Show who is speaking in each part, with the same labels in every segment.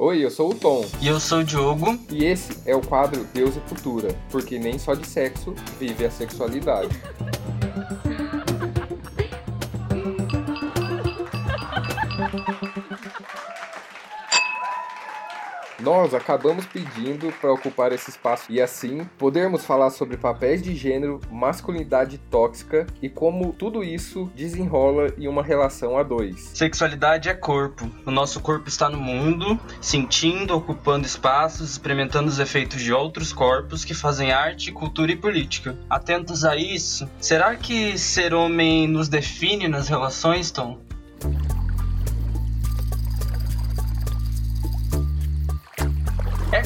Speaker 1: Oi, eu sou o Tom.
Speaker 2: E eu sou o Diogo.
Speaker 1: E esse é o quadro Deus e Cultura, porque nem só de sexo vive a sexualidade. Nós acabamos pedindo para ocupar esse espaço e assim podermos falar sobre papéis de gênero, masculinidade tóxica e como tudo isso desenrola em uma relação a dois.
Speaker 2: Sexualidade é corpo. O nosso corpo está no mundo, sentindo, ocupando espaços, experimentando os efeitos de outros corpos que fazem arte, cultura e política. Atentos a isso, será que ser homem nos define nas relações, Tom?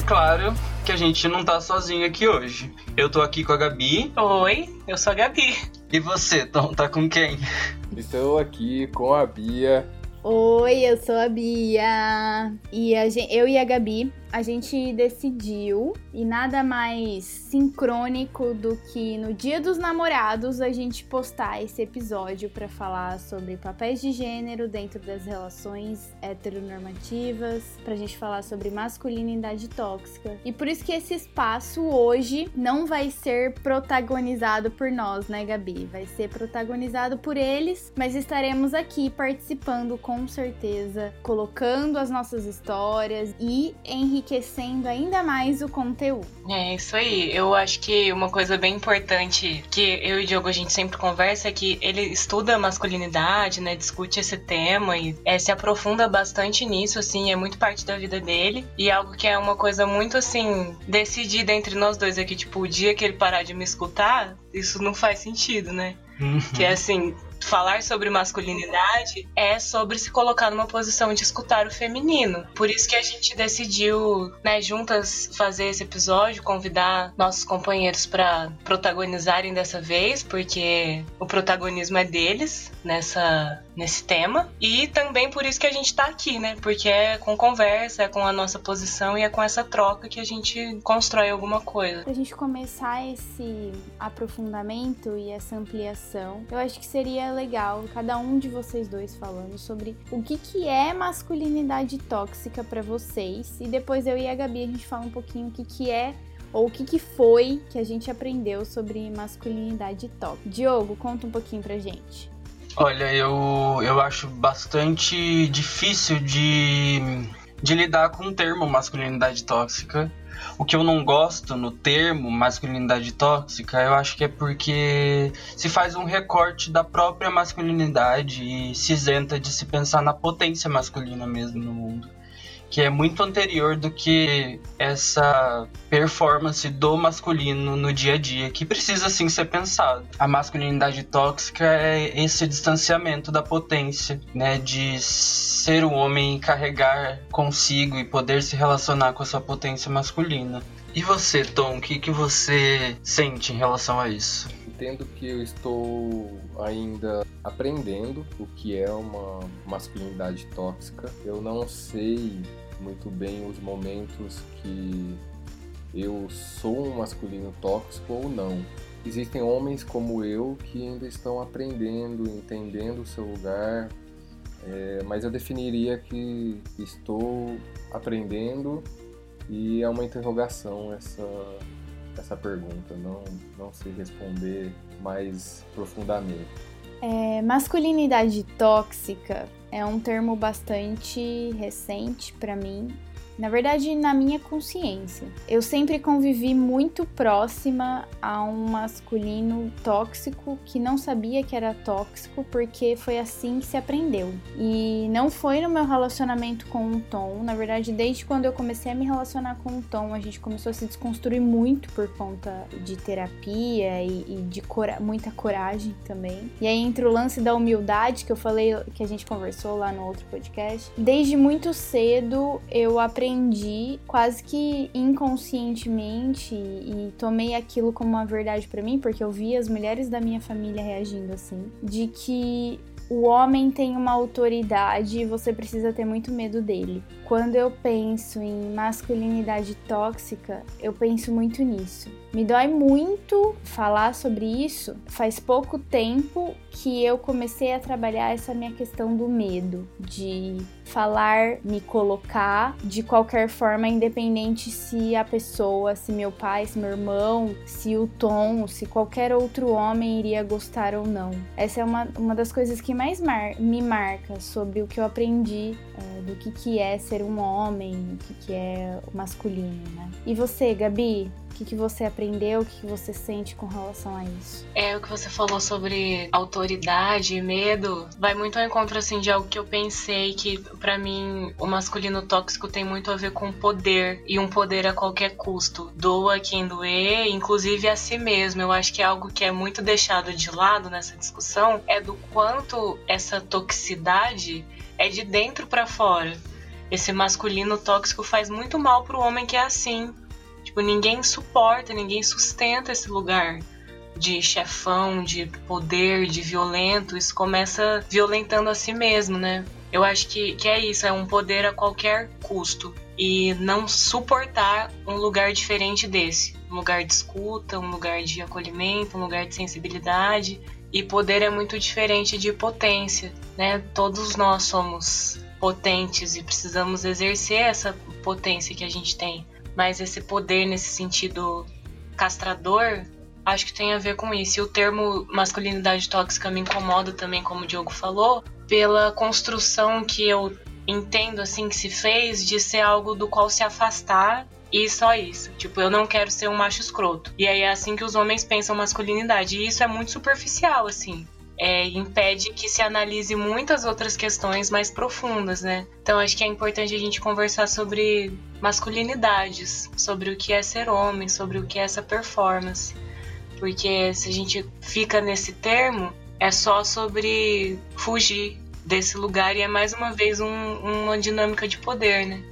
Speaker 2: Claro que a gente não tá sozinho aqui hoje. Eu tô aqui com a Gabi.
Speaker 3: Oi, eu sou a Gabi.
Speaker 2: E você, Tom, tá com quem?
Speaker 1: Estou aqui com a Bia.
Speaker 4: Oi, eu sou a Bia. E a gente, eu e a Gabi a gente decidiu, e nada mais sincrônico do que no Dia dos Namorados a gente postar esse episódio para falar sobre papéis de gênero dentro das relações heteronormativas, pra gente falar sobre masculinidade tóxica. E por isso que esse espaço hoje não vai ser protagonizado por nós, né, Gabi? Vai ser protagonizado por eles, mas estaremos aqui participando com certeza, colocando as nossas histórias e enriquecendo enriquecendo ainda mais o conteúdo.
Speaker 3: É isso aí. Eu acho que uma coisa bem importante que eu e o Diogo a gente sempre conversa é que ele estuda masculinidade, né? Discute esse tema e é, se aprofunda bastante nisso, assim, é muito parte da vida dele. E algo que é uma coisa muito assim, decidida entre nós dois é que, tipo, o dia que ele parar de me escutar, isso não faz sentido, né? Uhum. Que é assim, falar sobre masculinidade é sobre se colocar numa posição de escutar o feminino. Por isso que a gente decidiu, né, juntas fazer esse episódio, convidar nossos companheiros para protagonizarem dessa vez, porque o protagonismo é deles nessa nesse tema. E também por isso que a gente tá aqui, né? Porque é com conversa, é com a nossa posição e é com essa troca que a gente constrói alguma coisa.
Speaker 4: Pra gente começar esse aprofundamento e essa ampliação, eu acho que seria legal cada um de vocês dois falando sobre o que, que é masculinidade tóxica para vocês. E depois eu e a Gabi a gente fala um pouquinho o que, que é ou o que, que foi que a gente aprendeu sobre masculinidade tóxica. Diogo, conta um pouquinho pra gente.
Speaker 2: Olha, eu, eu acho bastante difícil de, de lidar com o termo masculinidade tóxica. O que eu não gosto no termo masculinidade tóxica, eu acho que é porque se faz um recorte da própria masculinidade e se isenta de se pensar na potência masculina mesmo no mundo que é muito anterior do que essa performance do masculino no dia a dia, que precisa sim ser pensado. A masculinidade tóxica é esse distanciamento da potência, né, de ser o homem carregar consigo e poder se relacionar com a sua potência masculina. E você, Tom, o que, que você sente em relação a isso?
Speaker 1: Entendo que eu estou ainda aprendendo o que é uma masculinidade tóxica. Eu não sei muito bem os momentos que eu sou um masculino tóxico ou não. Existem homens como eu que ainda estão aprendendo, entendendo o seu lugar, é, mas eu definiria que estou aprendendo e é uma interrogação essa, essa pergunta, não, não sei responder mais profundamente.
Speaker 4: É, masculinidade tóxica é um termo bastante recente para mim na verdade, na minha consciência. Eu sempre convivi muito próxima a um masculino tóxico que não sabia que era tóxico porque foi assim que se aprendeu. E não foi no meu relacionamento com o Tom. Na verdade, desde quando eu comecei a me relacionar com o Tom, a gente começou a se desconstruir muito por conta de terapia e, e de cora muita coragem também. E aí, entre o lance da humildade que eu falei, que a gente conversou lá no outro podcast, desde muito cedo eu aprendi aprendi quase que inconscientemente e tomei aquilo como uma verdade para mim, porque eu vi as mulheres da minha família reagindo assim, de que o homem tem uma autoridade e você precisa ter muito medo dele. Quando eu penso em masculinidade tóxica, eu penso muito nisso. Me dói muito falar sobre isso. Faz pouco tempo que eu comecei a trabalhar essa minha questão do medo, de falar, me colocar de qualquer forma, independente se a pessoa, se meu pai, se meu irmão, se o Tom, se qualquer outro homem iria gostar ou não. Essa é uma, uma das coisas que mais mar me marca sobre o que eu aprendi é, do que, que é ser um homem, o que, que é o masculino, né? E você, Gabi? O que, que você aprendeu? O que, que você sente com relação a isso?
Speaker 3: É, o que você falou sobre autoridade e medo vai muito ao encontro, assim, de algo que eu pensei que, para mim, o masculino tóxico tem muito a ver com poder e um poder a qualquer custo. Doa quem doer, inclusive a si mesmo. Eu acho que é algo que é muito deixado de lado nessa discussão é do quanto essa toxicidade é de dentro para fora. Esse masculino tóxico faz muito mal pro homem que é assim Tipo, ninguém suporta, ninguém sustenta esse lugar de chefão, de poder, de violento. Isso começa violentando a si mesmo, né? Eu acho que, que é isso, é um poder a qualquer custo. E não suportar um lugar diferente desse. Um lugar de escuta, um lugar de acolhimento, um lugar de sensibilidade. E poder é muito diferente de potência, né? Todos nós somos potentes e precisamos exercer essa potência que a gente tem. Mas esse poder nesse sentido castrador, acho que tem a ver com isso. E o termo masculinidade tóxica me incomoda também, como o Diogo falou, pela construção que eu entendo assim que se fez de ser algo do qual se afastar e só isso. Tipo, eu não quero ser um macho escroto. E aí é assim que os homens pensam masculinidade. E isso é muito superficial, assim é, impede que se analise muitas outras questões mais profundas, né? Então acho que é importante a gente conversar sobre masculinidades, sobre o que é ser homem, sobre o que é essa performance. Porque se a gente fica nesse termo, é só sobre fugir desse lugar e é mais uma vez um, uma dinâmica de poder, né?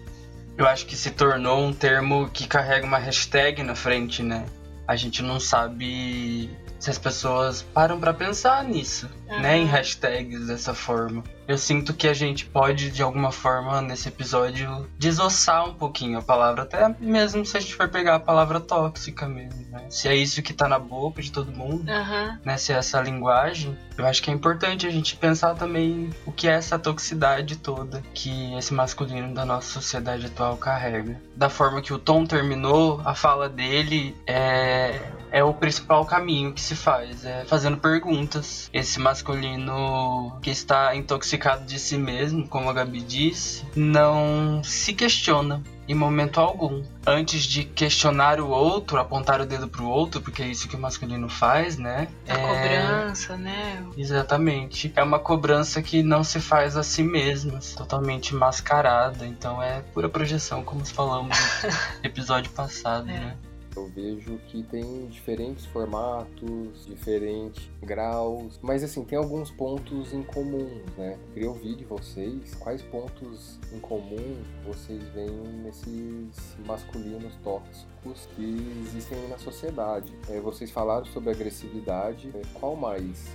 Speaker 2: Eu acho que se tornou um termo que carrega uma hashtag na frente, né? A gente não sabe se as pessoas param para pensar nisso, uhum. né, em hashtags dessa forma. Eu sinto que a gente pode, de alguma forma, nesse episódio, desossar um pouquinho a palavra, até mesmo se a gente for pegar a palavra tóxica mesmo, né? Se é isso que tá na boca de todo mundo,
Speaker 3: uhum.
Speaker 2: né? Se é essa linguagem, eu acho que é importante a gente pensar também o que é essa toxicidade toda que esse masculino da nossa sociedade atual carrega. Da forma que o Tom terminou, a fala dele é, é o principal caminho que se faz, é fazendo perguntas. Esse masculino que está intoxicado de si mesmo, como a Gabi disse, não se questiona em momento algum. Antes de questionar o outro, apontar o dedo pro outro, porque é isso que o masculino faz, né?
Speaker 3: A é... cobrança, né?
Speaker 2: Exatamente. É uma cobrança que não se faz a si mesma, totalmente mascarada. Então é pura projeção, como falamos no episódio passado, é. né?
Speaker 1: Eu vejo que tem diferentes formatos, diferentes graus, mas assim, tem alguns pontos em comum, né? Queria ouvir de vocês quais pontos em comum vocês veem nesses masculinos tóxicos que existem na sociedade. É, vocês falaram sobre agressividade, é, qual mais?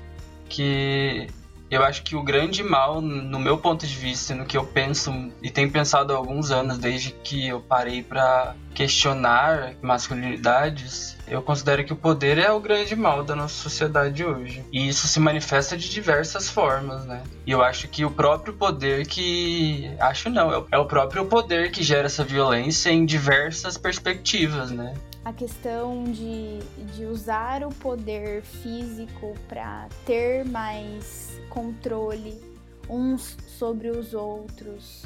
Speaker 2: Que eu acho que o grande mal, no meu ponto de vista, no que eu penso e tenho pensado há alguns anos, desde que eu parei para questionar masculinidades, eu considero que o poder é o grande mal da nossa sociedade hoje. E isso se manifesta de diversas formas, né? E eu acho que o próprio poder que. Acho não, é o próprio poder que gera essa violência em diversas perspectivas, né?
Speaker 4: A questão de, de usar o poder físico para ter mais controle uns sobre os outros.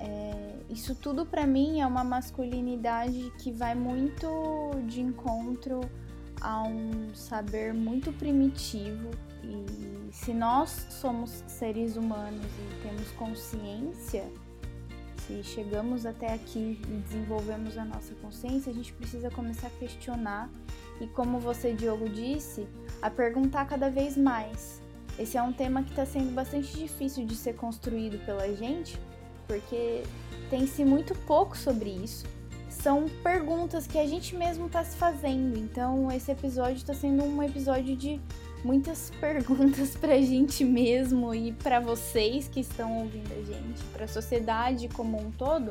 Speaker 4: É, isso tudo para mim é uma masculinidade que vai muito de encontro a um saber muito primitivo e se nós somos seres humanos e temos consciência se chegamos até aqui e desenvolvemos a nossa consciência, a gente precisa começar a questionar e, como você, Diogo, disse, a perguntar cada vez mais. Esse é um tema que está sendo bastante difícil de ser construído pela gente, porque tem-se muito pouco sobre isso. São perguntas que a gente mesmo está se fazendo. Então, esse episódio está sendo um episódio de muitas perguntas pra gente mesmo e para vocês que estão ouvindo a gente, para a sociedade como um todo,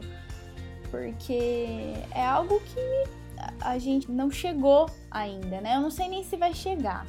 Speaker 4: porque é algo que a gente não chegou ainda, né? Eu não sei nem se vai chegar.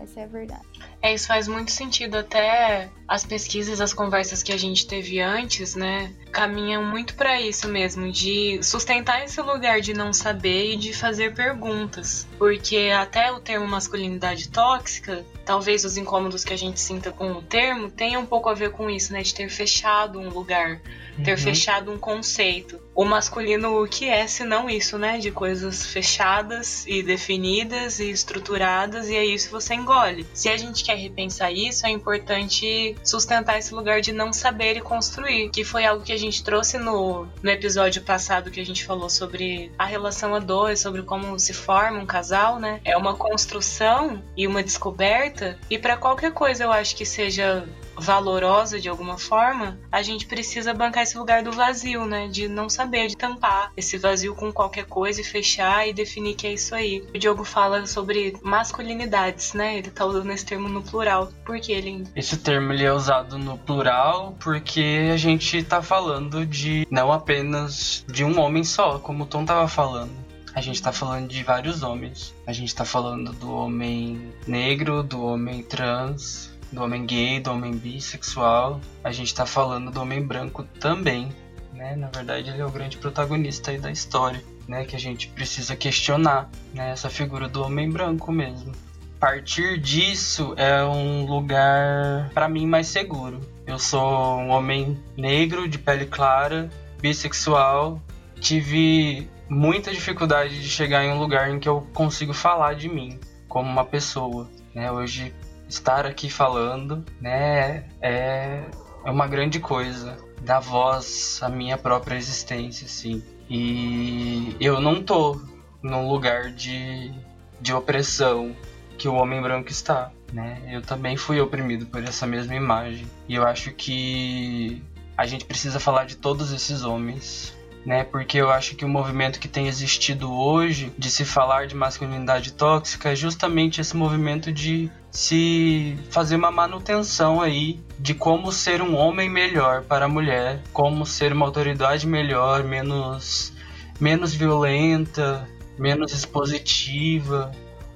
Speaker 4: Essa é a verdade.
Speaker 3: É, isso faz muito sentido. Até as pesquisas, as conversas que a gente teve antes, né, caminham muito para isso mesmo, de sustentar esse lugar de não saber e de fazer perguntas. Porque até o termo masculinidade tóxica, talvez os incômodos que a gente sinta com o termo, tenham um pouco a ver com isso, né, de ter fechado um lugar, ter uhum. fechado um conceito. O masculino, o que é, se não isso, né, de coisas fechadas e definidas e estruturadas, e é isso que você engole. Se a gente quer repensar isso, é importante sustentar esse lugar de não saber e construir, que foi algo que a gente trouxe no, no episódio passado que a gente falou sobre a relação a dois, sobre como se forma um casal, né? É uma construção e uma descoberta, e para qualquer coisa eu acho que seja valorosa de alguma forma, a gente precisa bancar esse lugar do vazio, né? De não saber, de tampar esse vazio com qualquer coisa e fechar e definir que é isso aí. O Diogo fala sobre masculinidades, né? Ele tá usando esse termo no plural. Por que ele.
Speaker 2: Esse termo ele é usado no plural porque a gente tá falando de não apenas de um homem só, como o Tom tava falando. A gente tá falando de vários homens. A gente tá falando do homem negro, do homem trans, do homem gay, do homem bissexual, a gente está falando do homem branco também, né? Na verdade, ele é o grande protagonista aí da história, né? Que a gente precisa questionar, né? Essa figura do homem branco mesmo. Partir disso é um lugar para mim mais seguro. Eu sou um homem negro de pele clara, bissexual, tive muita dificuldade de chegar em um lugar em que eu consigo falar de mim como uma pessoa. Né? Hoje estar aqui falando, né, é, é uma grande coisa. Dar voz à minha própria existência, sim. E eu não tô num lugar de, de opressão que o homem branco está, né? Eu também fui oprimido por essa mesma imagem. E eu acho que a gente precisa falar de todos esses homens, né? Porque eu acho que o movimento que tem existido hoje de se falar de masculinidade tóxica é justamente esse movimento de se fazer uma manutenção aí de como ser um homem melhor para a mulher, como ser uma autoridade melhor, menos menos violenta, menos expositiva,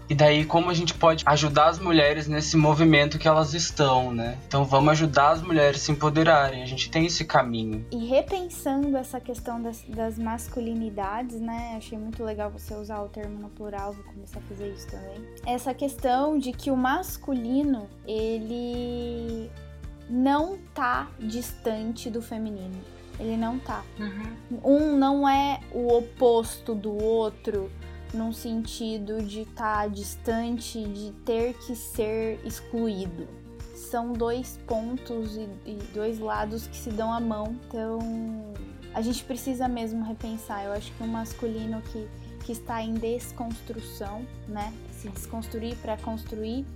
Speaker 2: e daí como a gente pode ajudar as mulheres nesse movimento que elas estão, né? Então vamos ajudar as mulheres a se empoderarem. A gente tem esse caminho.
Speaker 4: E repensando essa questão das, das masculinidades, né? Achei muito legal você usar o termo no plural, vou começar a fazer isso também. Essa questão de que o masculino, ele não tá distante do feminino. Ele não tá. Uhum. Um não é o oposto do outro num sentido de estar tá distante, de ter que ser excluído. São dois pontos e, e, dois lados que se dão a mão, então a gente precisa mesmo repensar. Eu acho que o masculino que, que está em desconstrução, né? Se desconstruir para construir,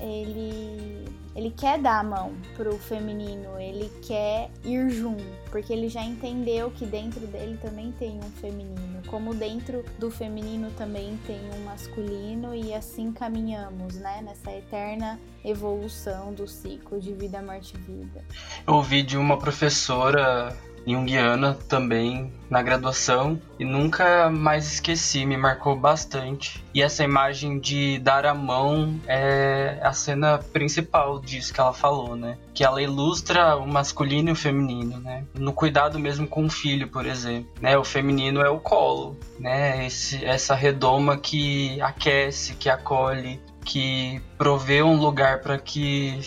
Speaker 4: ele, ele quer dar a mão pro feminino, ele quer ir junto, porque ele já entendeu que dentro dele também tem um feminino, como dentro do feminino também tem um masculino, e assim caminhamos, né, nessa eterna evolução do ciclo de vida, morte e vida.
Speaker 2: Eu ouvi de uma professora junguiana também na graduação e nunca mais esqueci, me marcou bastante. E essa imagem de dar a mão é a cena principal disso que ela falou, né? Que ela ilustra o masculino e o feminino, né? No cuidado mesmo com o filho, por exemplo, né? O feminino é o colo, né? Esse, essa redoma que aquece, que acolhe, que provê um lugar para que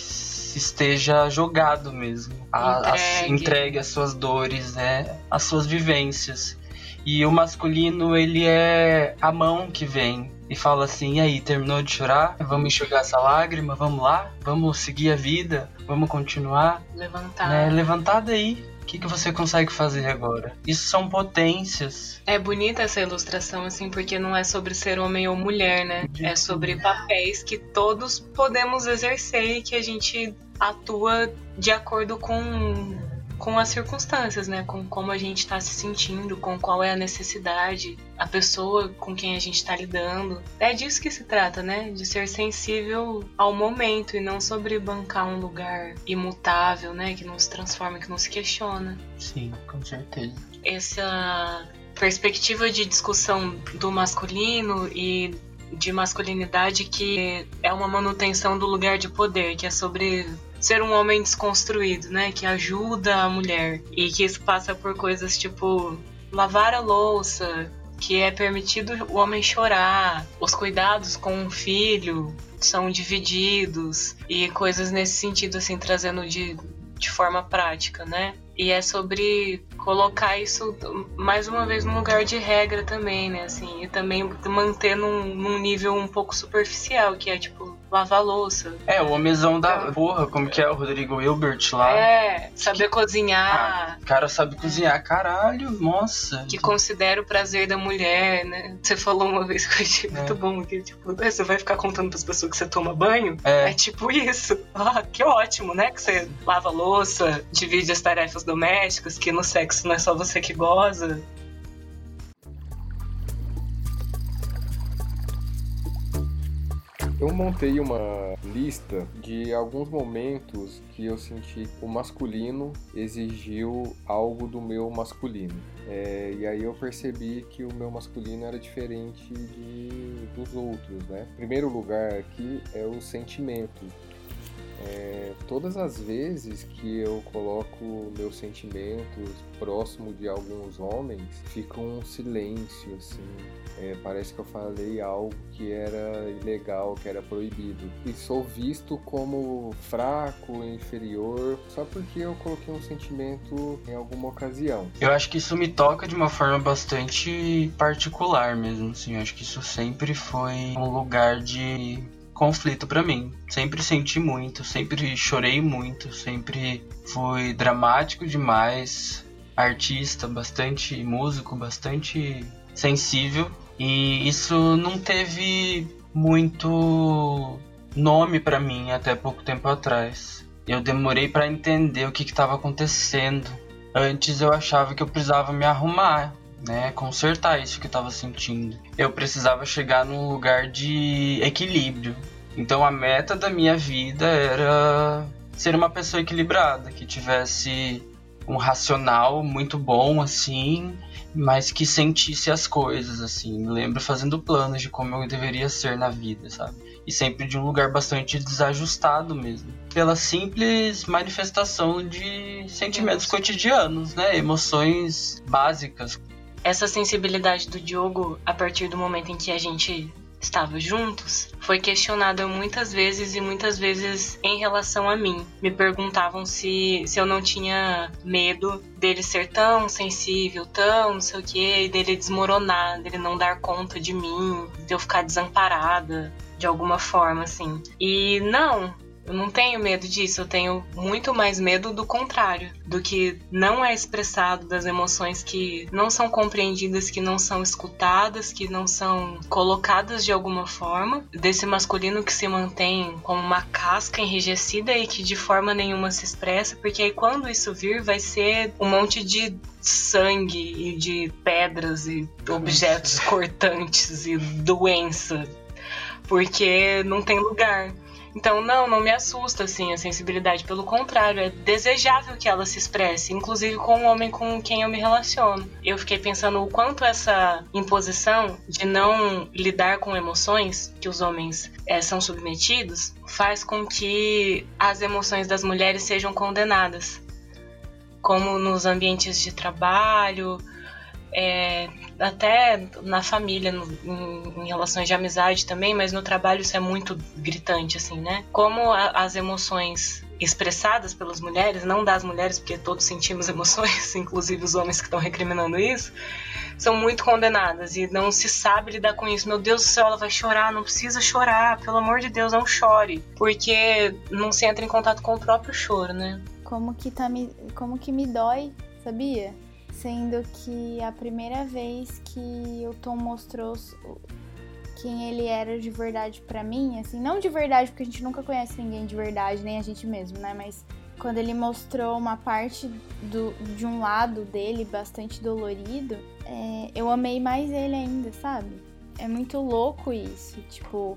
Speaker 2: esteja jogado mesmo. A, entregue. As, entregue as suas dores, né? As suas vivências. E o masculino, ele é a mão que vem e fala assim: e aí, terminou de chorar? Vamos enxugar essa lágrima? Vamos lá? Vamos seguir a vida? Vamos continuar?
Speaker 3: Levantar.
Speaker 2: Né? Levantar daí. O que, que você consegue fazer agora? Isso são potências.
Speaker 3: É bonita essa ilustração, assim, porque não é sobre ser homem ou mulher, né? É sobre papéis que todos podemos exercer e que a gente atua de acordo com com as circunstâncias, né? Com como a gente está se sentindo, com qual é a necessidade, a pessoa com quem a gente está lidando. É disso que se trata, né? De ser sensível ao momento e não sobre bancar um lugar imutável, né? Que não se transforma, que não se questiona.
Speaker 2: Sim, com certeza.
Speaker 3: Essa perspectiva de discussão do masculino e de masculinidade que é uma manutenção do lugar de poder, que é sobre ser um homem desconstruído, né? Que ajuda a mulher. E que isso passa por coisas tipo lavar a louça, que é permitido o homem chorar, os cuidados com um filho são divididos e coisas nesse sentido assim trazendo de, de forma prática, né? E é sobre colocar isso mais uma vez num lugar de regra também, né? Assim, e também manter num, num nível um pouco superficial, que é tipo lavar louça.
Speaker 2: É, o homenzão da é. porra, como que é o Rodrigo Hilbert lá?
Speaker 3: É, saber que... cozinhar.
Speaker 2: Ah, o cara sabe cozinhar, caralho, nossa.
Speaker 3: Que considera o prazer da mulher, né? Você falou uma vez que eu achei é. muito bom, que tipo, você vai ficar contando pras pessoas que você toma banho? É, é tipo isso. Ah, que ótimo, né? Que você lava louça, divide as tarefas domésticas, que no sexo não é só você que goza.
Speaker 1: Eu montei uma lista de alguns momentos que eu senti o masculino exigiu algo do meu masculino. É, e aí eu percebi que o meu masculino era diferente de, dos outros, né? Primeiro lugar aqui é o sentimento. É, todas as vezes que eu coloco meus sentimentos próximo de alguns homens, fica um silêncio, assim. É, parece que eu falei algo que era ilegal, que era proibido. E sou visto como fraco, inferior, só porque eu coloquei um sentimento em alguma ocasião.
Speaker 2: Eu acho que isso me toca de uma forma bastante particular mesmo, assim. Eu acho que isso sempre foi um lugar de conflito para mim. Sempre senti muito, sempre chorei muito, sempre fui dramático demais, artista, bastante músico, bastante sensível e isso não teve muito nome para mim até pouco tempo atrás. Eu demorei para entender o que estava acontecendo. Antes eu achava que eu precisava me arrumar, né, consertar isso que eu estava sentindo. Eu precisava chegar num lugar de equilíbrio. Então a meta da minha vida era ser uma pessoa equilibrada, que tivesse um racional muito bom assim, mas que sentisse as coisas assim. Me lembro fazendo planos de como eu deveria ser na vida, sabe? E sempre de um lugar bastante desajustado mesmo, pela simples manifestação de sentimentos cotidianos, né? Emoções básicas
Speaker 3: essa sensibilidade do Diogo, a partir do momento em que a gente estava juntos, foi questionada muitas vezes e muitas vezes em relação a mim. Me perguntavam se, se eu não tinha medo dele ser tão sensível, tão não sei o que, dele desmoronar, dele não dar conta de mim, de eu ficar desamparada de alguma forma, assim. E não, eu não tenho medo disso, eu tenho muito mais medo do contrário, do que não é expressado, das emoções que não são compreendidas, que não são escutadas, que não são colocadas de alguma forma, desse masculino que se mantém como uma casca enrijecida e que de forma nenhuma se expressa, porque aí quando isso vir vai ser um monte de sangue e de pedras e objetos cortantes e doença, porque não tem lugar. Então, não, não me assusta, assim, a sensibilidade. Pelo contrário, é desejável que ela se expresse, inclusive com o homem com quem eu me relaciono. Eu fiquei pensando o quanto essa imposição de não lidar com emoções que os homens é, são submetidos faz com que as emoções das mulheres sejam condenadas. Como nos ambientes de trabalho, é, até na família, no, em, em, relações de amizade também, mas no trabalho isso é muito gritante, assim, né? Como a, as emoções expressadas pelas mulheres, não das mulheres, porque todos sentimos emoções, inclusive os homens que estão recriminando isso, são muito condenadas e não se sabe lidar com isso. Meu Deus do céu, ela vai chorar, não precisa chorar, pelo amor de Deus, não chore, porque não se entra em contato com o próprio choro, né?
Speaker 4: Como que tá me, como que me dói, sabia? Sendo que a primeira vez que o Tom mostrou quem ele era de verdade para mim, assim, não de verdade porque a gente nunca conhece ninguém de verdade, nem a gente mesmo, né, mas quando ele mostrou uma parte do, de um lado dele bastante dolorido, é, eu amei mais ele ainda, sabe? É muito louco isso. Tipo,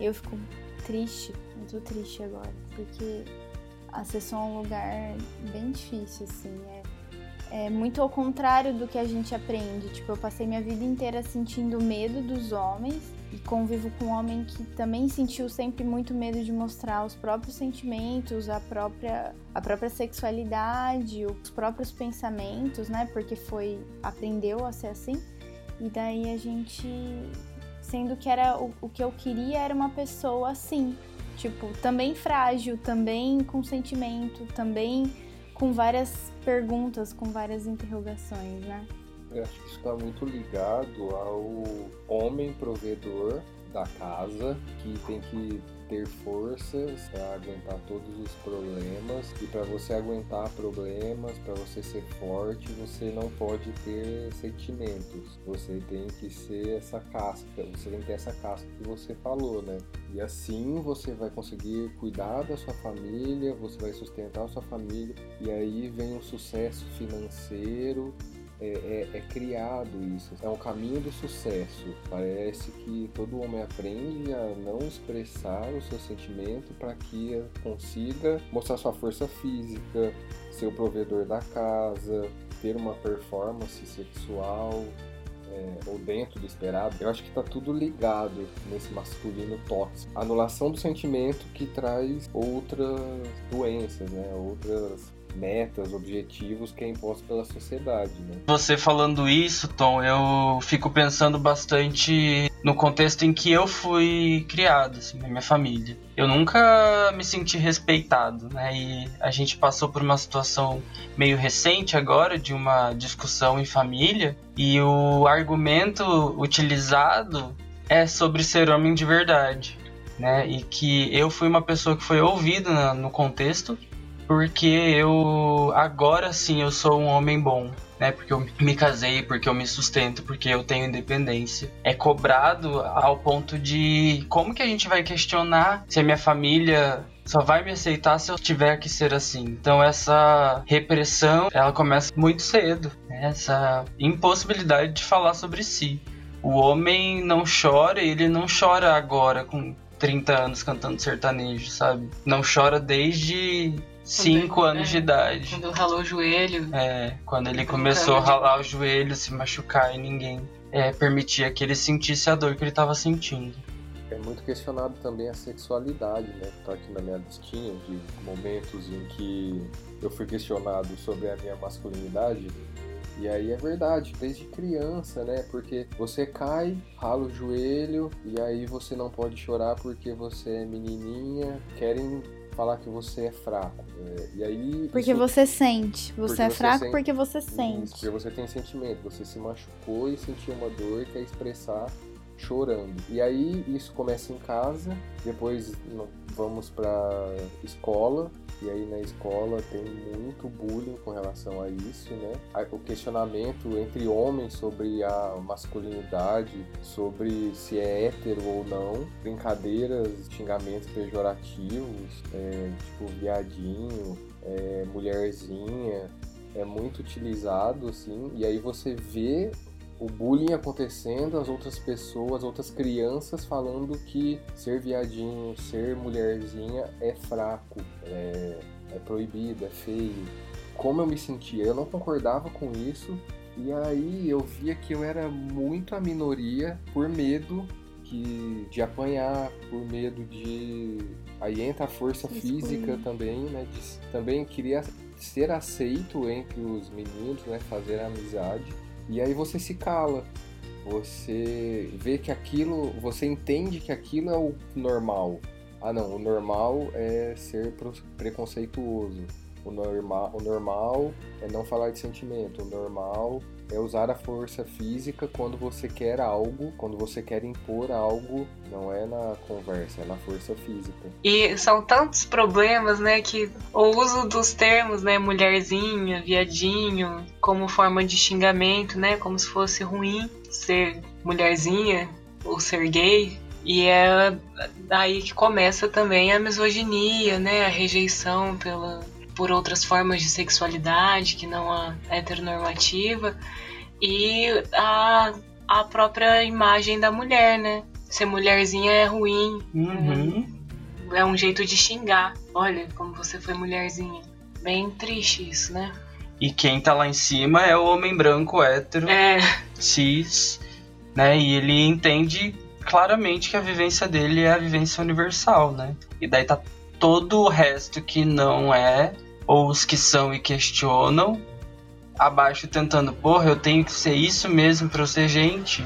Speaker 4: eu fico triste, muito triste agora, porque acessou um lugar bem difícil, assim. É, é muito ao contrário do que a gente aprende. Tipo, eu passei minha vida inteira sentindo medo dos homens e convivo com um homem que também sentiu sempre muito medo de mostrar os próprios sentimentos, a própria, a própria sexualidade, os próprios pensamentos, né? Porque foi aprendeu a ser assim. E daí a gente, sendo que era o, o que eu queria era uma pessoa assim, tipo, também frágil, também com sentimento, também com várias perguntas, com várias interrogações, né?
Speaker 1: Eu acho que isso está muito ligado ao homem provedor da casa que tem que ter forças para aguentar todos os problemas e para você aguentar problemas, para você ser forte, você não pode ter sentimentos. Você tem que ser essa casca, você tem que ter essa casca que você falou, né? E assim você vai conseguir cuidar da sua família, você vai sustentar a sua família e aí vem o sucesso financeiro é, é, é, criado isso. É um caminho do sucesso. Parece que todo homem aprende a não expressar o seu sentimento para que consiga mostrar sua força física, ser o provedor da casa, ter uma performance sexual. É, ou dentro do esperado, eu acho que está tudo ligado nesse masculino tóxico. Anulação do sentimento que traz outras doenças, né? outras metas, objetivos que é imposto pela sociedade. Né?
Speaker 2: Você falando isso, Tom, eu fico pensando bastante no contexto em que eu fui criado, assim, na minha família. Eu nunca me senti respeitado, né? E a gente passou por uma situação meio recente agora de uma discussão em família e o argumento utilizado é sobre ser homem de verdade. Né? E que eu fui uma pessoa que foi ouvida no contexto porque eu agora sim eu sou um homem bom, né? Porque eu me casei, porque eu me sustento, porque eu tenho independência. É cobrado ao ponto de como que a gente vai questionar se a minha família só vai me aceitar se eu tiver que ser assim. Então essa repressão, ela começa muito cedo, né? essa impossibilidade de falar sobre si. O homem não chora, ele não chora agora com 30 anos cantando sertanejo, sabe? Não chora desde 5 anos é, de idade.
Speaker 3: Quando ralou o joelho.
Speaker 2: É, quando ele começou a ralar o joelho, se machucar e ninguém é, permitia que ele sentisse a dor que ele estava sentindo.
Speaker 1: É muito questionado também a sexualidade, né? Tá aqui na minha listinha de momentos em que eu fui questionado sobre a minha masculinidade. E aí é verdade, desde criança, né? Porque você cai, rala o joelho e aí você não pode chorar porque você é menininha. Querem falar que você é fraco. É, e aí.
Speaker 4: Porque isso... você sente. Você é fraco sente... porque você sente. Isso,
Speaker 1: porque você tem sentimento. Você se machucou e sentiu uma dor e quer expressar chorando. E aí isso começa em casa, depois vamos para escola, e aí na escola tem muito bullying com relação a isso, né? O questionamento entre homens sobre a masculinidade, sobre se é hétero ou não, brincadeiras, xingamentos pejorativos, é, tipo viadinho, é, mulherzinha, é muito utilizado assim, e aí você vê o bullying acontecendo, as outras pessoas, outras crianças falando que ser viadinho, ser mulherzinha é fraco, é, é proibido, é feio. Como eu me sentia? Eu não concordava com isso. E aí eu via que eu era muito a minoria por medo que, de apanhar, por medo de. Aí entra a força física também, né? De, também queria ser aceito entre os meninos, né? Fazer amizade. E aí você se cala. Você vê que aquilo, você entende que aquilo é o normal. Ah, não, o normal é ser preconceituoso. O normal, o normal é não falar de sentimento. O normal é usar a força física quando você quer algo, quando você quer impor algo, não é na conversa, é na força física.
Speaker 3: E são tantos problemas, né, que o uso dos termos, né, mulherzinha, viadinho, como forma de xingamento, né, como se fosse ruim ser mulherzinha ou ser gay, e é daí que começa também a misoginia, né, a rejeição pela por outras formas de sexualidade que não a heteronormativa e a, a própria imagem da mulher, né? Ser mulherzinha é ruim.
Speaker 2: Uhum.
Speaker 3: É um jeito de xingar. Olha como você foi mulherzinha. Bem triste isso, né?
Speaker 2: E quem tá lá em cima é o homem branco hétero,
Speaker 3: É,
Speaker 2: cis, né? E ele entende claramente que a vivência dele é a vivência universal, né? E daí tá todo o resto que não é, ou os que são e questionam, abaixo tentando, porra, eu tenho que ser isso mesmo pra eu ser gente,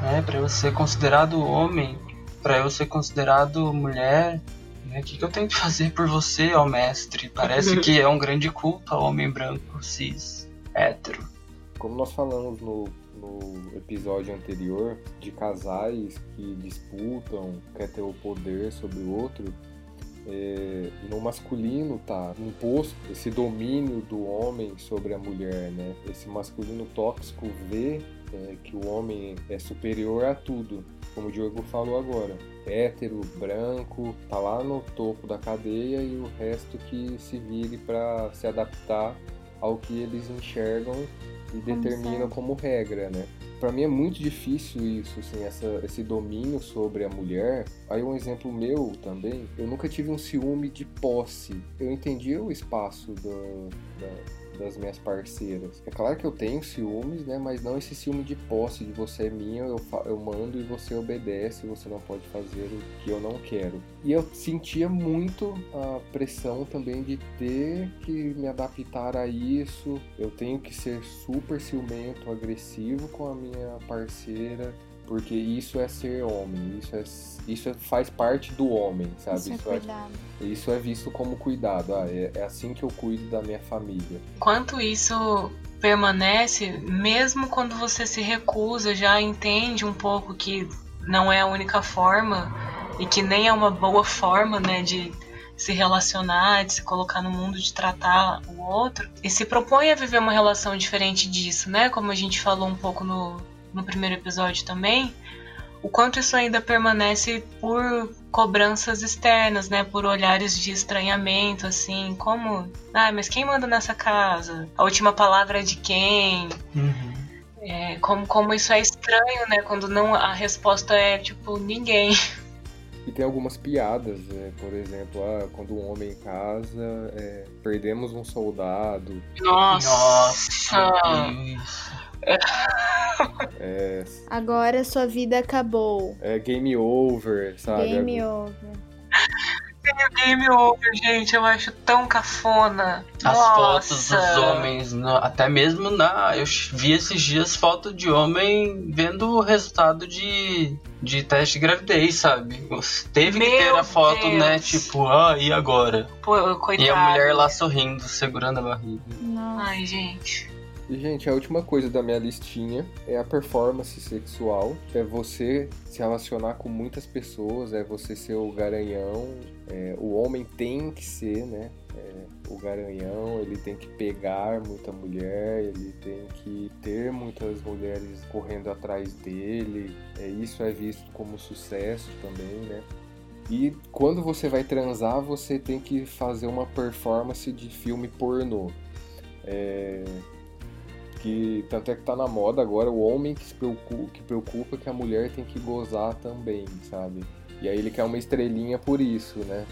Speaker 2: né? Pra eu ser considerado homem, pra eu ser considerado mulher. né? O que, que eu tenho que fazer por você, ó mestre? Parece que é um grande culto ao homem branco, cis, hétero.
Speaker 1: Como nós falamos no, no episódio anterior de casais que disputam, quer ter o poder sobre o outro, é, no masculino tá imposto esse domínio do homem sobre a mulher, né? Esse masculino tóxico vê é, que o homem é superior a tudo, como o Diogo falou agora. Hétero, branco, tá lá no topo da cadeia e o resto que se vire para se adaptar ao que eles enxergam e
Speaker 4: Como
Speaker 1: determinam como regra, né? Para mim é muito difícil isso, assim, essa, esse domínio sobre a mulher. Aí um exemplo meu também, eu nunca tive um ciúme de posse. Eu entendia o espaço do- da- das minhas parceiras. É claro que eu tenho ciúmes, né? Mas não esse ciúme de posse, de você é minha, eu, eu mando e você obedece, você não pode fazer o que eu não quero. E eu sentia muito a pressão também de ter que me adaptar a isso. Eu tenho que ser super ciumento, agressivo com a minha parceira, porque isso é ser homem, isso, é, isso é- faz parte do homem, sabe?
Speaker 4: Isso é
Speaker 1: Isso é,
Speaker 4: cuidado.
Speaker 1: isso é visto como cuidado. Ah, é, é assim que eu cuido da minha família.
Speaker 3: quanto isso permanece, mesmo quando você se recusa, já entende um pouco que não é a única forma e que nem é uma boa forma, né, de se relacionar, de se colocar no mundo, de tratar o outro, e se propõe a viver uma relação diferente disso, né? Como a gente falou um pouco no, no primeiro episódio também, o quanto isso ainda permanece por cobranças externas, né? Por olhares de estranhamento, assim, como, ah, mas quem manda nessa casa? A última palavra é de quem? É, como, como isso é estranho, né? Quando não a resposta é tipo ninguém.
Speaker 1: E tem algumas piadas, é, por exemplo, ah, quando um homem casa, é, perdemos um soldado,
Speaker 3: Nossa!
Speaker 2: Isso.
Speaker 1: É,
Speaker 4: Agora sua vida acabou.
Speaker 1: é game over, sabe?
Speaker 4: Game over.
Speaker 3: Game over, gente, eu acho tão cafona.
Speaker 2: As
Speaker 3: Nossa.
Speaker 2: fotos dos homens, no- até mesmo na. Eu vi esses dias foto de homem vendo o resultado de, de teste de gravidez, sabe? Teve que
Speaker 3: Meu
Speaker 2: ter a foto,
Speaker 3: Deus.
Speaker 2: né? Tipo, ah, e agora?
Speaker 3: Pô, coitado.
Speaker 2: E a mulher lá sorrindo, segurando a barriga.
Speaker 4: Nossa.
Speaker 3: Ai, gente.
Speaker 1: E, gente, a última coisa da minha listinha é a performance sexual. É você se relacionar com muitas pessoas, é você ser o garanhão. é, o homem tem que ser, né? é, o garanhão, ele tem que pegar muita mulher, ele tem que ter muitas mulheres correndo atrás dele. É, isso é visto como sucesso também, né? E quando você vai transar, você tem que fazer uma performance de filme pornô. É, que tanto é que tá na moda agora o homem que se preocupa, que preocupa que a mulher tem que gozar também, sabe? E aí ele quer uma estrelinha por isso, né?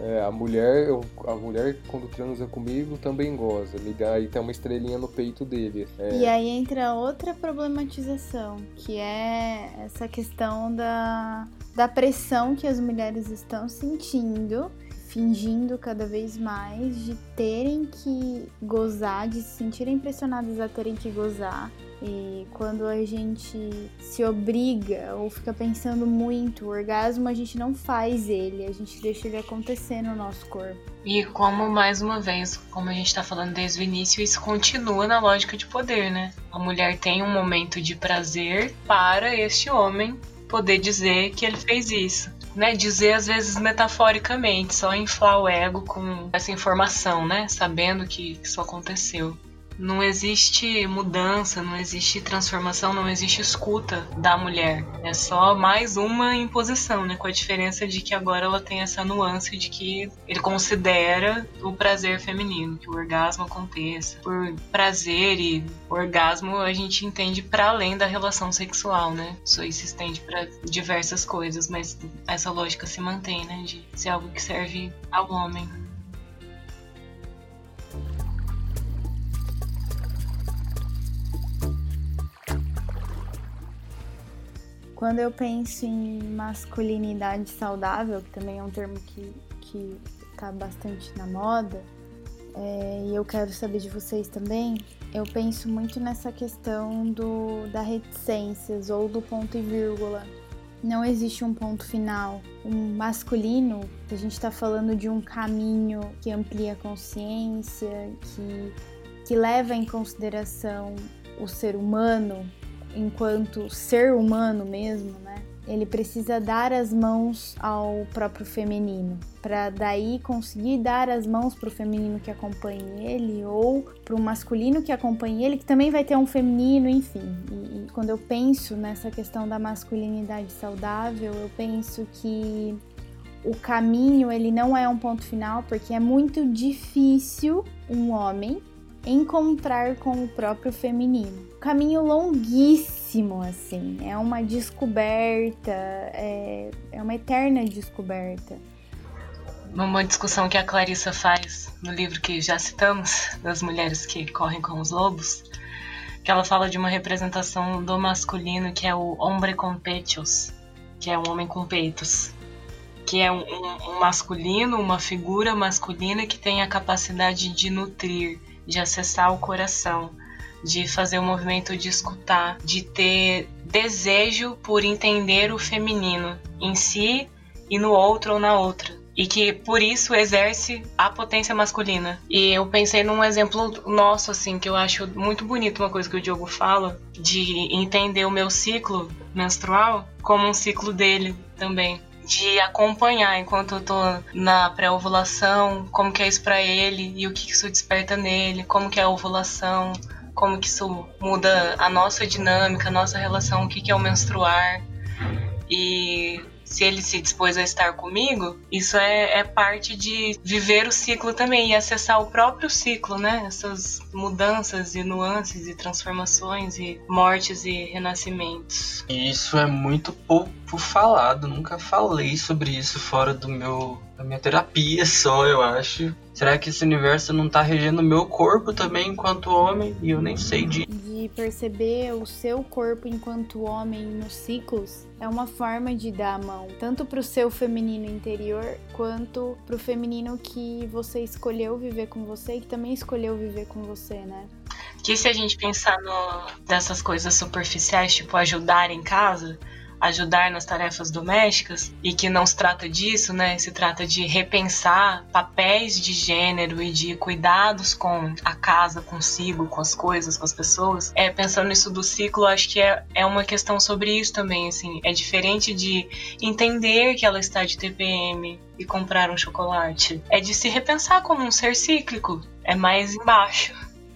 Speaker 1: É, a mulher, eu- a mulher quando transa comigo também goza, me dá aí tem uma estrelinha no peito dele. É,
Speaker 4: E aí entra outra problematização, que é essa questão da, da pressão que as mulheres estão sentindo, fingindo cada vez mais de terem que gozar, de se sentirem pressionadas a terem que gozar. E quando a gente se obriga ou fica pensando muito, o orgasmo a gente não faz ele, a gente deixa ele acontecer no nosso corpo.
Speaker 3: E como, mais uma vez, como a gente tá falando desde o início, isso continua na lógica de poder, né? A mulher tem um momento de prazer para este homem poder dizer que ele fez isso. Né? Dizer, às vezes, metaforicamente, só inflar o ego com essa informação, né? Sabendo que isso aconteceu. Não existe mudança, não existe transformação, não existe escuta da mulher. É só mais uma imposição, né? Com a diferença de que agora ela tem essa nuance de que ele considera o prazer feminino, que o orgasmo aconteça. Por prazer e orgasmo a gente entende para além da relação sexual, né? Isso aí se estende para diversas coisas, mas essa lógica se mantém, né? De ser algo que serve ao homem.
Speaker 4: Quando eu penso em masculinidade saudável, que também é um termo que, que tá bastante na moda, é, e eu quero saber de vocês também, eu penso muito nessa questão do, da reticências ou do ponto e vírgula. Não existe um ponto final. O masculino, a gente está falando de um caminho que amplia a consciência, que, que leva em consideração o ser humano enquanto ser humano mesmo, né? Ele precisa dar as mãos ao próprio feminino, para daí conseguir dar as mãos para o feminino que acompanha ele ou para o masculino que acompanha ele, que também vai ter um feminino, enfim. E, e quando eu penso nessa questão da masculinidade saudável, eu penso que o caminho ele não é um ponto final, porque é muito difícil um homem encontrar com o próprio feminino. Caminho longuíssimo, assim, é uma descoberta, é, é uma eterna descoberta.
Speaker 3: Uma discussão que a Clarissa faz no livro que já citamos, das mulheres que correm com os lobos, que ela fala de uma representação do masculino que é o hombre com pechos, que é um homem com peitos que é um, um, masculino, uma figura masculina que tem a capacidade de nutrir, de acessar o coração, de fazer o movimento de escutar, de ter desejo por entender o feminino em si e no outro ou na outra. E que por isso exerce a potência masculina. E eu pensei num exemplo nosso, assim, que eu acho muito bonito, uma coisa que o Diogo fala, de entender o meu ciclo menstrual como um ciclo dele também de acompanhar enquanto eu tô na pré-ovulação, como que é isso para ele e o que isso desperta nele, como que é a ovulação, como que isso muda a nossa dinâmica, a nossa relação, o que que é o menstruar. E se ele se dispôs a estar comigo, isso é, é, parte de viver o ciclo também e acessar o próprio ciclo, né? Essas mudanças e nuances e transformações e mortes e renascimentos.
Speaker 2: Isso é muito pouco falado, nunca falei sobre isso fora do meu da minha terapia só, eu acho. Será que esse universo não tá regendo o meu corpo também enquanto homem e eu nem sei de
Speaker 4: perceber o seu corpo enquanto homem nos ciclos é uma forma de dar a mão, tanto para o seu feminino interior quanto para o feminino que você escolheu viver com você e que também escolheu viver com você, né?
Speaker 3: Que se a gente pensar no, dessas coisas superficiais, tipo ajudar em casa, ajudar nas tarefas domésticas e que não se trata disso, né? Se trata de repensar papéis de gênero e de cuidados com a casa, consigo, com as coisas, com as pessoas. É pensando nisso do ciclo, acho que é, é uma questão sobre isso também, assim. É diferente de entender que ela está de TPM e comprar um chocolate. É de se repensar como um ser cíclico. É mais embaixo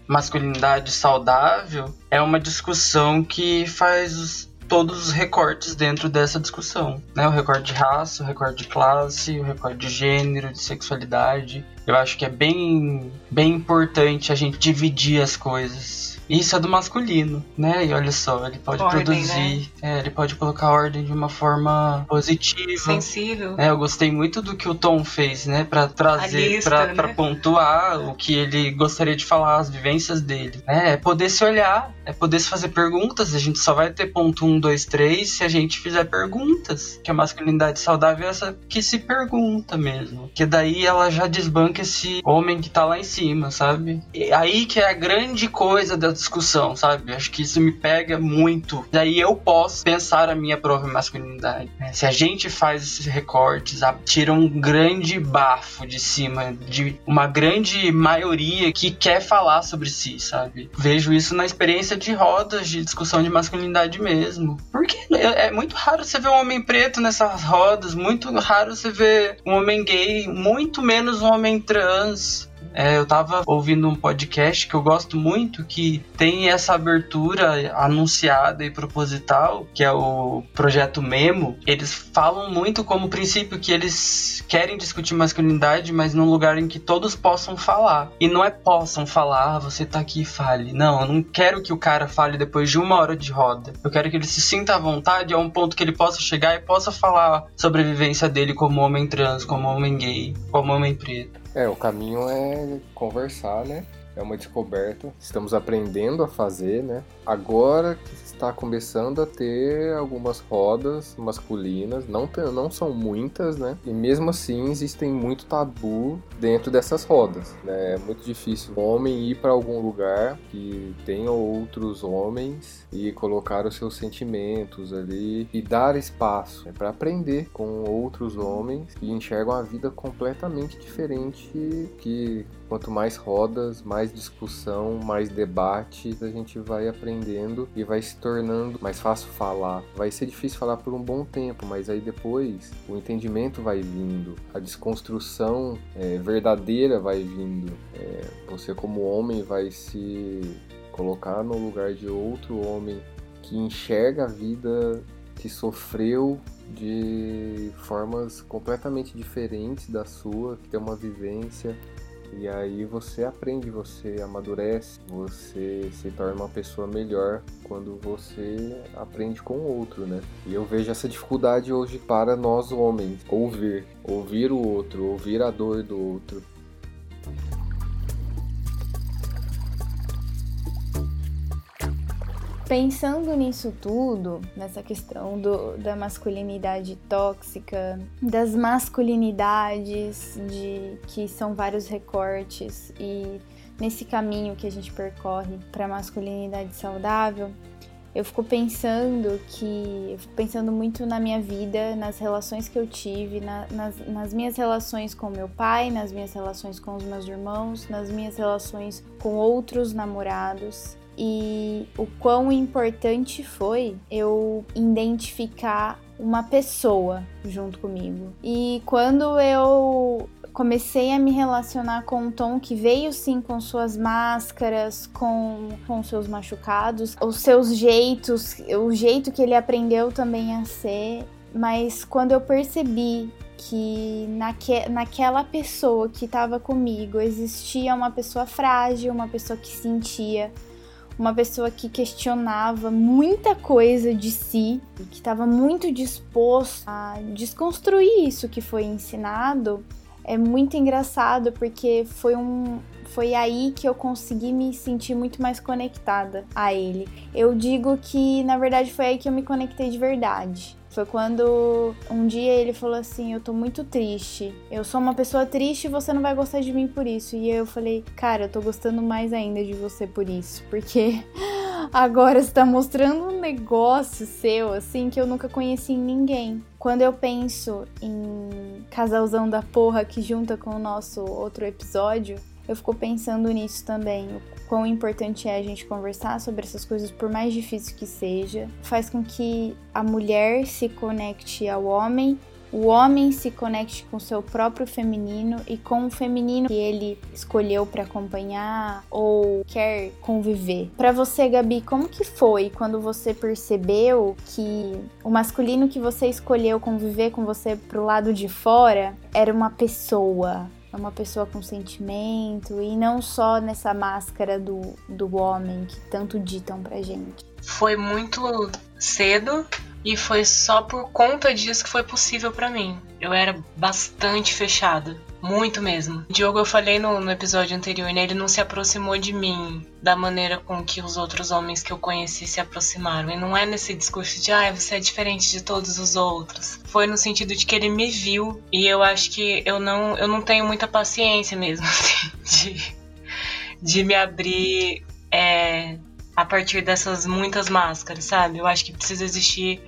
Speaker 2: masculinidade saudável é uma discussão que faz todos os recortes dentro dessa discussão, né? O recorte de raça, o recorte de classe, o recorte de gênero, de sexualidade. Eu acho que é bem, bem importante a gente dividir as coisas isso é do masculino, né? E olha só, ele pode ordem, produzir, né? é, ele pode colocar ordem de uma forma positiva.
Speaker 3: Sensível.
Speaker 2: É, eu gostei muito do que o Tom fez, né? Pra trazer, para né? Pra pontuar o que ele gostaria de falar, as vivências dele. Né? É poder se olhar, é poder se fazer perguntas. A gente só vai ter ponto um, dois, três se a gente fizer perguntas. Que a masculinidade saudável é essa que se pergunta mesmo. Que daí ela já desbanca esse homem que tá lá em cima, sabe? E aí que é a grande coisa da discussão, sabe? Acho que isso me pega muito. Daí eu posso pensar a minha própria masculinidade. Né? Se a gente faz esses recortes, tira um grande bafo de cima de uma grande maioria que quer falar sobre si, sabe? Vejo isso na experiência de rodas de discussão de masculinidade mesmo. Porque é muito raro você ver um homem preto nessas rodas, muito raro você ver um homem gay, muito menos um homem trans É, eu tava ouvindo um podcast que eu gosto muito, que tem essa abertura anunciada e proposital, que é o projeto Memo. Eles falam muito como princípio que eles querem discutir masculinidade, mas num lugar em que todos possam falar. E não é possam falar, ah, você tá aqui e fale. Não, eu não quero que o cara fale depois de uma hora de roda. Eu quero que ele se sinta à vontade a um ponto que ele possa chegar e possa falar sobre a vivência dele como homem trans, como homem gay, como homem preto.
Speaker 1: É, o caminho é conversar, né? É uma descoberta. Estamos aprendendo a fazer, né? Agora que está começando a ter algumas rodas masculinas, não, não são muitas, né? E mesmo assim existem muito tabu dentro dessas rodas, né? É muito difícil um homem ir para algum lugar que tenha outros homens e colocar os seus sentimentos ali e dar espaço né? para aprender com outros homens que enxergam a vida completamente diferente que quanto mais rodas, mais discussão, mais debate, a gente vai aprendendo e vai se tornando mais fácil falar. Vai ser difícil falar por um bom tempo, mas aí depois o entendimento vai vindo, a desconstrução é, verdadeira vai vindo. É, você, como homem, vai se colocar no lugar de outro homem que enxerga a vida, que sofreu de formas completamente diferentes da sua, que tem uma vivência e aí você aprende, você amadurece, você se torna uma pessoa melhor quando você aprende com o outro, né? E eu vejo essa dificuldade hoje para nós homens, ouvir, ouvir o outro, ouvir a dor do outro.
Speaker 4: Pensando nisso tudo, nessa questão do, da masculinidade tóxica, das masculinidades, de que são vários recortes e nesse caminho que a gente percorre para a masculinidade saudável, eu fico pensando que eu fico pensando muito na minha vida, nas relações que eu tive, na, nas, nas minhas relações com meu pai, nas minhas relações com os meus irmãos, nas minhas relações com outros namorados e o quão importante foi eu identificar uma pessoa junto comigo. E quando eu comecei a me relacionar com um Tom que veio sim com suas máscaras, com, com seus machucados, os seus jeitos, o jeito que ele aprendeu também a ser. Mas quando eu percebi que naque, naquela pessoa que estava comigo existia uma pessoa frágil, uma pessoa que sentia, uma pessoa que questionava muita coisa de si, que estava muito disposto a desconstruir isso que foi ensinado, é muito engraçado porque foi um foi aí que eu consegui me sentir muito mais conectada a ele. Eu digo que na verdade foi aí que eu me conectei de verdade. Foi quando um dia ele falou assim: Eu tô muito triste. Eu sou uma pessoa triste e você não vai gostar de mim por isso. E eu falei: Cara, eu tô gostando mais ainda de você por isso. Porque agora você tá mostrando um negócio seu, assim, que eu nunca conheci em ninguém. Quando eu penso em casalzão da porra que junta com o nosso outro episódio, eu fico pensando nisso também. O quão importante é a gente conversar sobre essas coisas, por mais difícil que seja. Faz com que a mulher se conecte ao homem, o homem se conecte com seu próprio feminino e com o feminino que ele escolheu para acompanhar ou quer conviver. Para você, Gabi, como que foi quando você percebeu que o masculino que você escolheu conviver com você pro lado de fora era uma pessoa, uma pessoa com sentimento e não só nessa máscara do, do homem que tanto ditam pra gente.
Speaker 3: Foi muito cedo e foi só por conta disso que foi possível para mim. Eu era bastante fechada. Muito mesmo. Diogo, eu falei no, no, episódio anterior, né? Ele não se aproximou de mim da maneira com que os outros homens que eu conheci se aproximaram. E não é nesse discurso de, ah, você é diferente de todos os outros. Foi no sentido de que ele me viu. E eu acho que eu não, eu não tenho muita paciência mesmo, assim, de, de me abrir é, a partir dessas muitas máscaras, sabe? Eu acho que precisa existir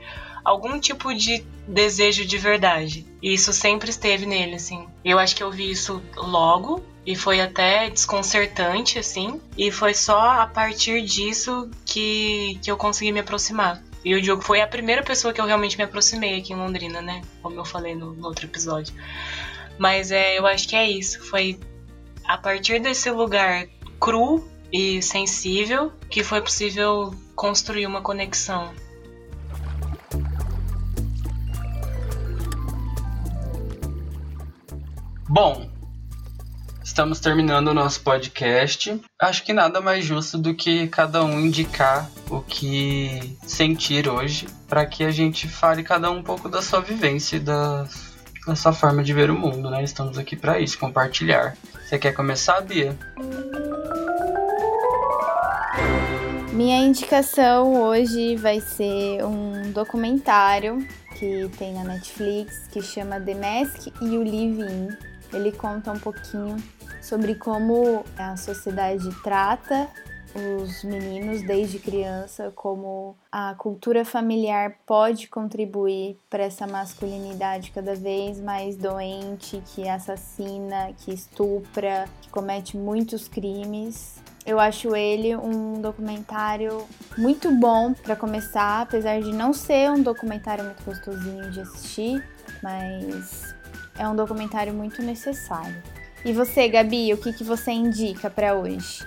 Speaker 3: algum tipo de desejo de verdade. E isso sempre esteve nele, assim. Eu acho que eu vi isso logo e foi até desconcertante, assim. E foi só a partir disso que, que eu consegui me aproximar. E o Diogo foi a primeira pessoa que eu realmente me aproximei aqui em Londrina, né? Como eu falei no, no outro episódio. Mas é, eu acho que é isso. Foi a partir desse lugar cru e sensível que foi possível construir uma conexão.
Speaker 2: Bom, estamos terminando o nosso podcast. Acho que nada mais justo do que cada um indicar o que sentir hoje, para que a gente fale cada um um pouco da sua vivência e da, da sua forma de ver o mundo, né? Estamos aqui para isso, compartilhar. Você quer começar, Bia?
Speaker 4: Minha indicação hoje vai ser um documentário que tem na Netflix que chama The Mask e o Live-In. Ele conta um pouquinho sobre como a sociedade trata os meninos desde criança, como a cultura familiar pode contribuir para essa masculinidade cada vez mais doente, que assassina, que estupra, que comete muitos crimes. Eu acho ele um documentário muito bom para começar, apesar de não ser um documentário muito gostosinho de assistir, mas é um documentário muito necessário. E você, Gabi, o que, que você indica para hoje?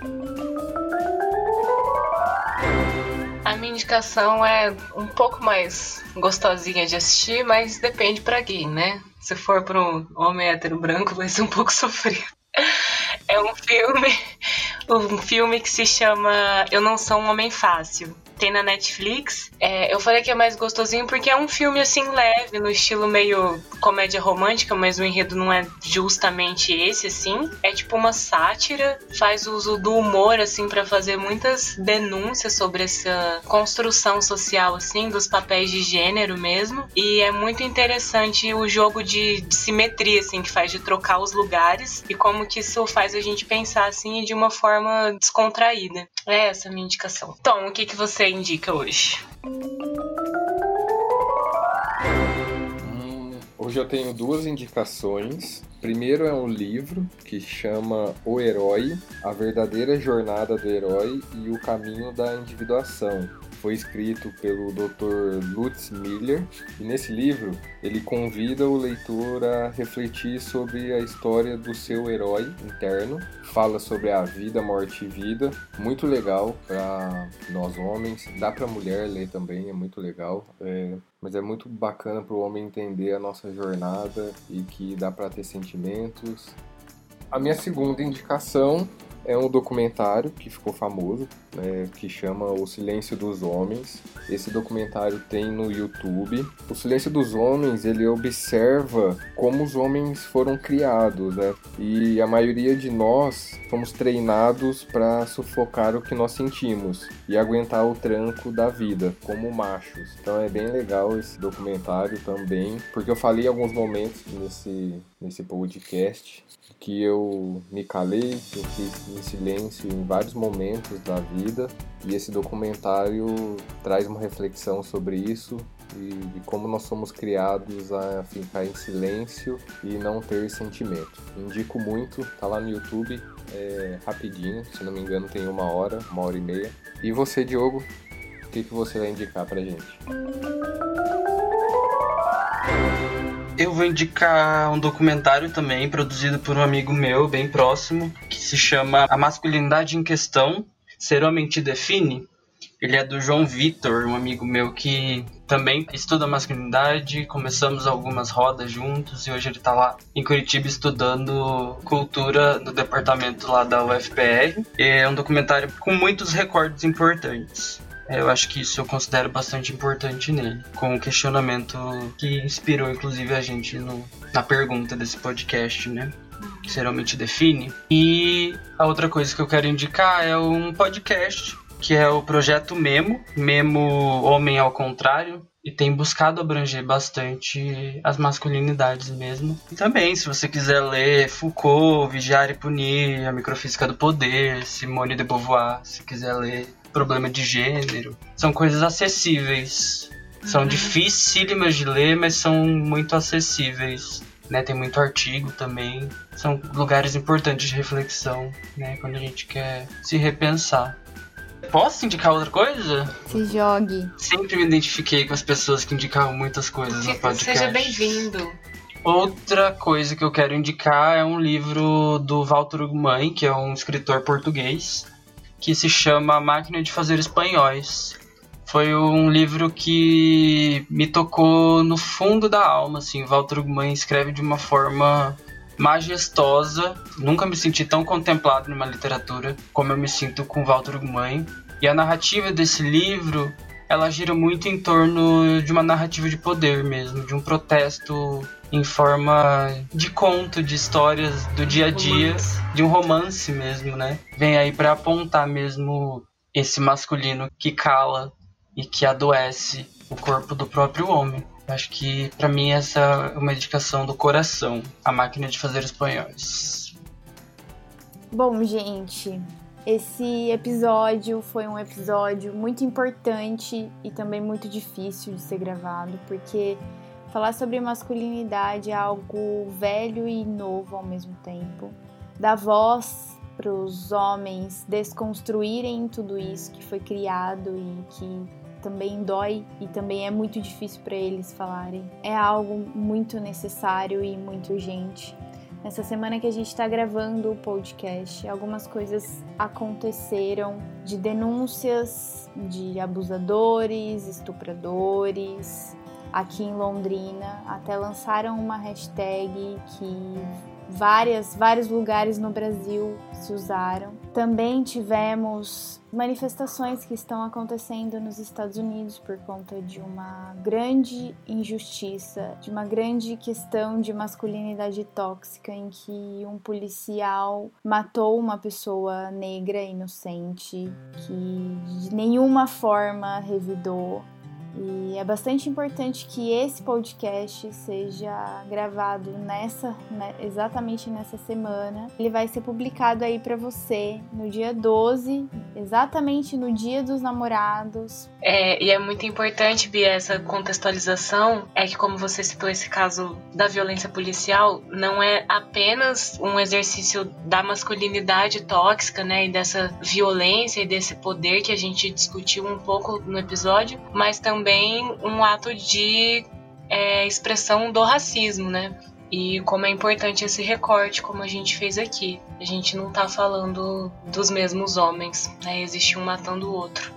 Speaker 3: A minha indicação é um pouco mais gostosinha de assistir, mas depende para quem, né? Se for para um homem hétero branco, vai ser um pouco sofrido. É um filme, um filme que se chama Eu Não Sou um Homem Fácil tem na Netflix. É, eu falei que é mais gostosinho porque é um filme assim leve, no estilo meio comédia romântica, mas o enredo não é justamente esse assim. É tipo uma sátira, faz uso do humor assim para fazer muitas denúncias sobre essa construção social assim dos papéis de gênero mesmo. E é muito interessante o jogo de, de simetria assim que faz de trocar os lugares e como que isso faz a gente pensar assim de uma forma descontraída. É essa a minha indicação. Tom, o que que você indica hoje?
Speaker 1: Hum, hoje eu tenho duas indicações. Primeiro é um livro que chama O Herói, a verdadeira jornada do herói e o caminho da individuação, foi escrito pelo Dr. Lutz Miller e nesse livro ele convida o leitor a refletir sobre a história do seu herói interno, fala sobre a vida, morte e vida, muito legal para nós homens, dá para mulher ler também, é muito legal, é, mas é muito bacana para o homem entender a nossa jornada e que dá para ter sentimentos. A minha segunda indicação é um documentário que ficou famoso, né, que chama O Silêncio dos Homens. Esse documentário tem no YouTube. O Silêncio dos Homens ele observa como os homens foram criados, né? E a maioria de nós fomos treinados para sufocar o que nós sentimos e aguentar o tranco da vida, como machos. Então é bem legal esse documentário também, porque eu falei alguns momentos nesse nesse podcast que eu me calei, eu fiz em silêncio em vários momentos da vida e esse documentário traz uma reflexão sobre isso e como nós somos criados a ficar em silêncio e não ter sentimento. Indico muito, tá lá no YouTube, é rapidinho, se não me engano tem uma hora, uma hora e meia. E você, Diogo, o que, que você vai indicar pra gente?
Speaker 2: Eu vou indicar um documentário também, produzido por um amigo meu, bem próximo, que se chama A Masculinidade em Questão, Ser Homem Te Define. Ele é do João Vitor, um amigo meu que também estuda masculinidade. Começamos algumas rodas juntos e hoje ele está lá em Curitiba estudando cultura no departamento lá da UFPR. É um documentário com muitos recordes importantes. Eu acho que isso eu considero bastante importante nele, com o questionamento que inspirou inclusive a gente no, na pergunta desse podcast, né? Que geralmente define. E a outra coisa que eu quero indicar é um podcast que é o projeto Memo, Memo Homem ao Contrário, e tem buscado abranger bastante as masculinidades mesmo. E também, se você quiser ler Foucault, Vigiar e Punir, A Microfísica do Poder, Simone de Beauvoir, se quiser ler problema de gênero. São coisas acessíveis. São uhum. dificílimas de ler, mas são muito acessíveis. Né? Tem muito artigo também. São lugares importantes de reflexão, né? Quando a gente quer se repensar. Posso indicar outra coisa?
Speaker 4: Se jogue.
Speaker 2: Sempre me identifiquei com as pessoas que indicavam muitas coisas no podcast.
Speaker 3: Seja bem-vindo.
Speaker 2: Outra coisa que eu quero indicar é um livro do Walter Ugumãe, que é um escritor português, que se chama A Máquina de Fazer Espanhóis. Foi um livro que me tocou no fundo da alma, assim. Walter Ugumãe escreve de uma forma majestosa. Nunca me senti tão contemplado numa literatura como eu me sinto com Walter Ugumãe. E a narrativa desse livro, ela gira muito em torno de uma narrativa de poder mesmo, de um protesto em forma de conto, de histórias do dia a dia, romance. de um romance mesmo, né? Vem aí para apontar mesmo esse masculino que cala e que adoece o corpo do próprio homem. Acho que para mim essa é uma indicação do coração, a máquina de fazer espanhóis.
Speaker 4: Bom, gente, esse episódio foi um episódio muito importante e também muito difícil de ser gravado, porque falar sobre masculinidade é algo velho e novo ao mesmo tempo. Dar voz para os homens desconstruírem tudo isso que foi criado e que também dói e também é muito difícil para eles falarem. É algo muito necessário e muito urgente. Nessa semana que a gente está gravando o podcast, algumas coisas aconteceram de denúncias de abusadores, estupradores aqui em Londrina. Até lançaram uma hashtag que várias, vários lugares no Brasil se usaram. Também tivemos manifestações que estão acontecendo nos Estados Unidos por conta de uma grande injustiça, de uma grande questão de masculinidade tóxica em que um policial matou uma pessoa negra inocente que de nenhuma forma revidou e é bastante importante que esse podcast seja gravado nessa, né, exatamente nessa semana. Ele vai ser publicado aí para você no dia 12, exatamente no dia dos namorados.
Speaker 3: É, e é muito importante, Bia, essa contextualização. É que, como você citou esse caso da violência policial, não é apenas um exercício da masculinidade tóxica, né, e dessa violência e desse poder que a gente discutiu um pouco no episódio, mas também também um ato de é, expressão do racismo, né? E como é importante esse recorte, como a gente fez aqui. A gente não tá falando dos mesmos homens, né? Existe um matando o outro.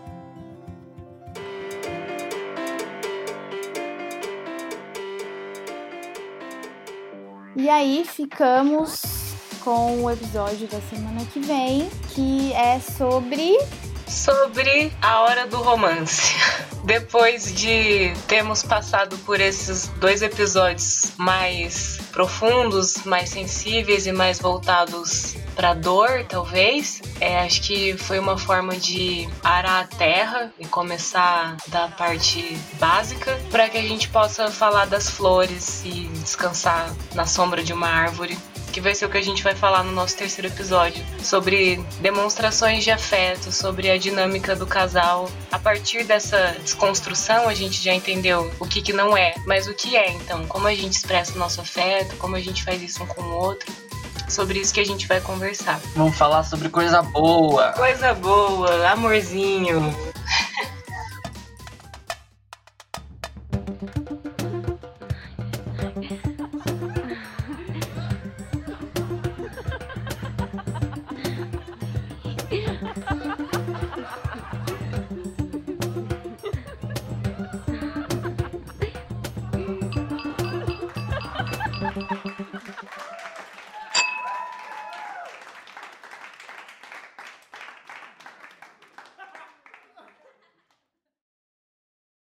Speaker 4: E aí ficamos com o episódio da semana que vem, que é sobre
Speaker 3: sobre a hora do romance. Depois de termos passado por esses dois episódios mais profundos, mais sensíveis e mais voltados para dor, talvez, é, acho que foi uma forma de arar a terra e começar da parte básica para que a gente possa falar das flores e descansar na sombra de uma árvore que vai ser o que a gente vai falar no nosso terceiro episódio, sobre demonstrações de afeto, sobre a dinâmica do casal. A partir dessa desconstrução, a gente já entendeu o que, que não é, mas o que é, então, como a gente expressa o nosso afeto, como a gente faz isso um com o outro sobre isso que a gente vai conversar.
Speaker 2: Vamos falar sobre coisa boa.
Speaker 3: Coisa boa, amorzinho.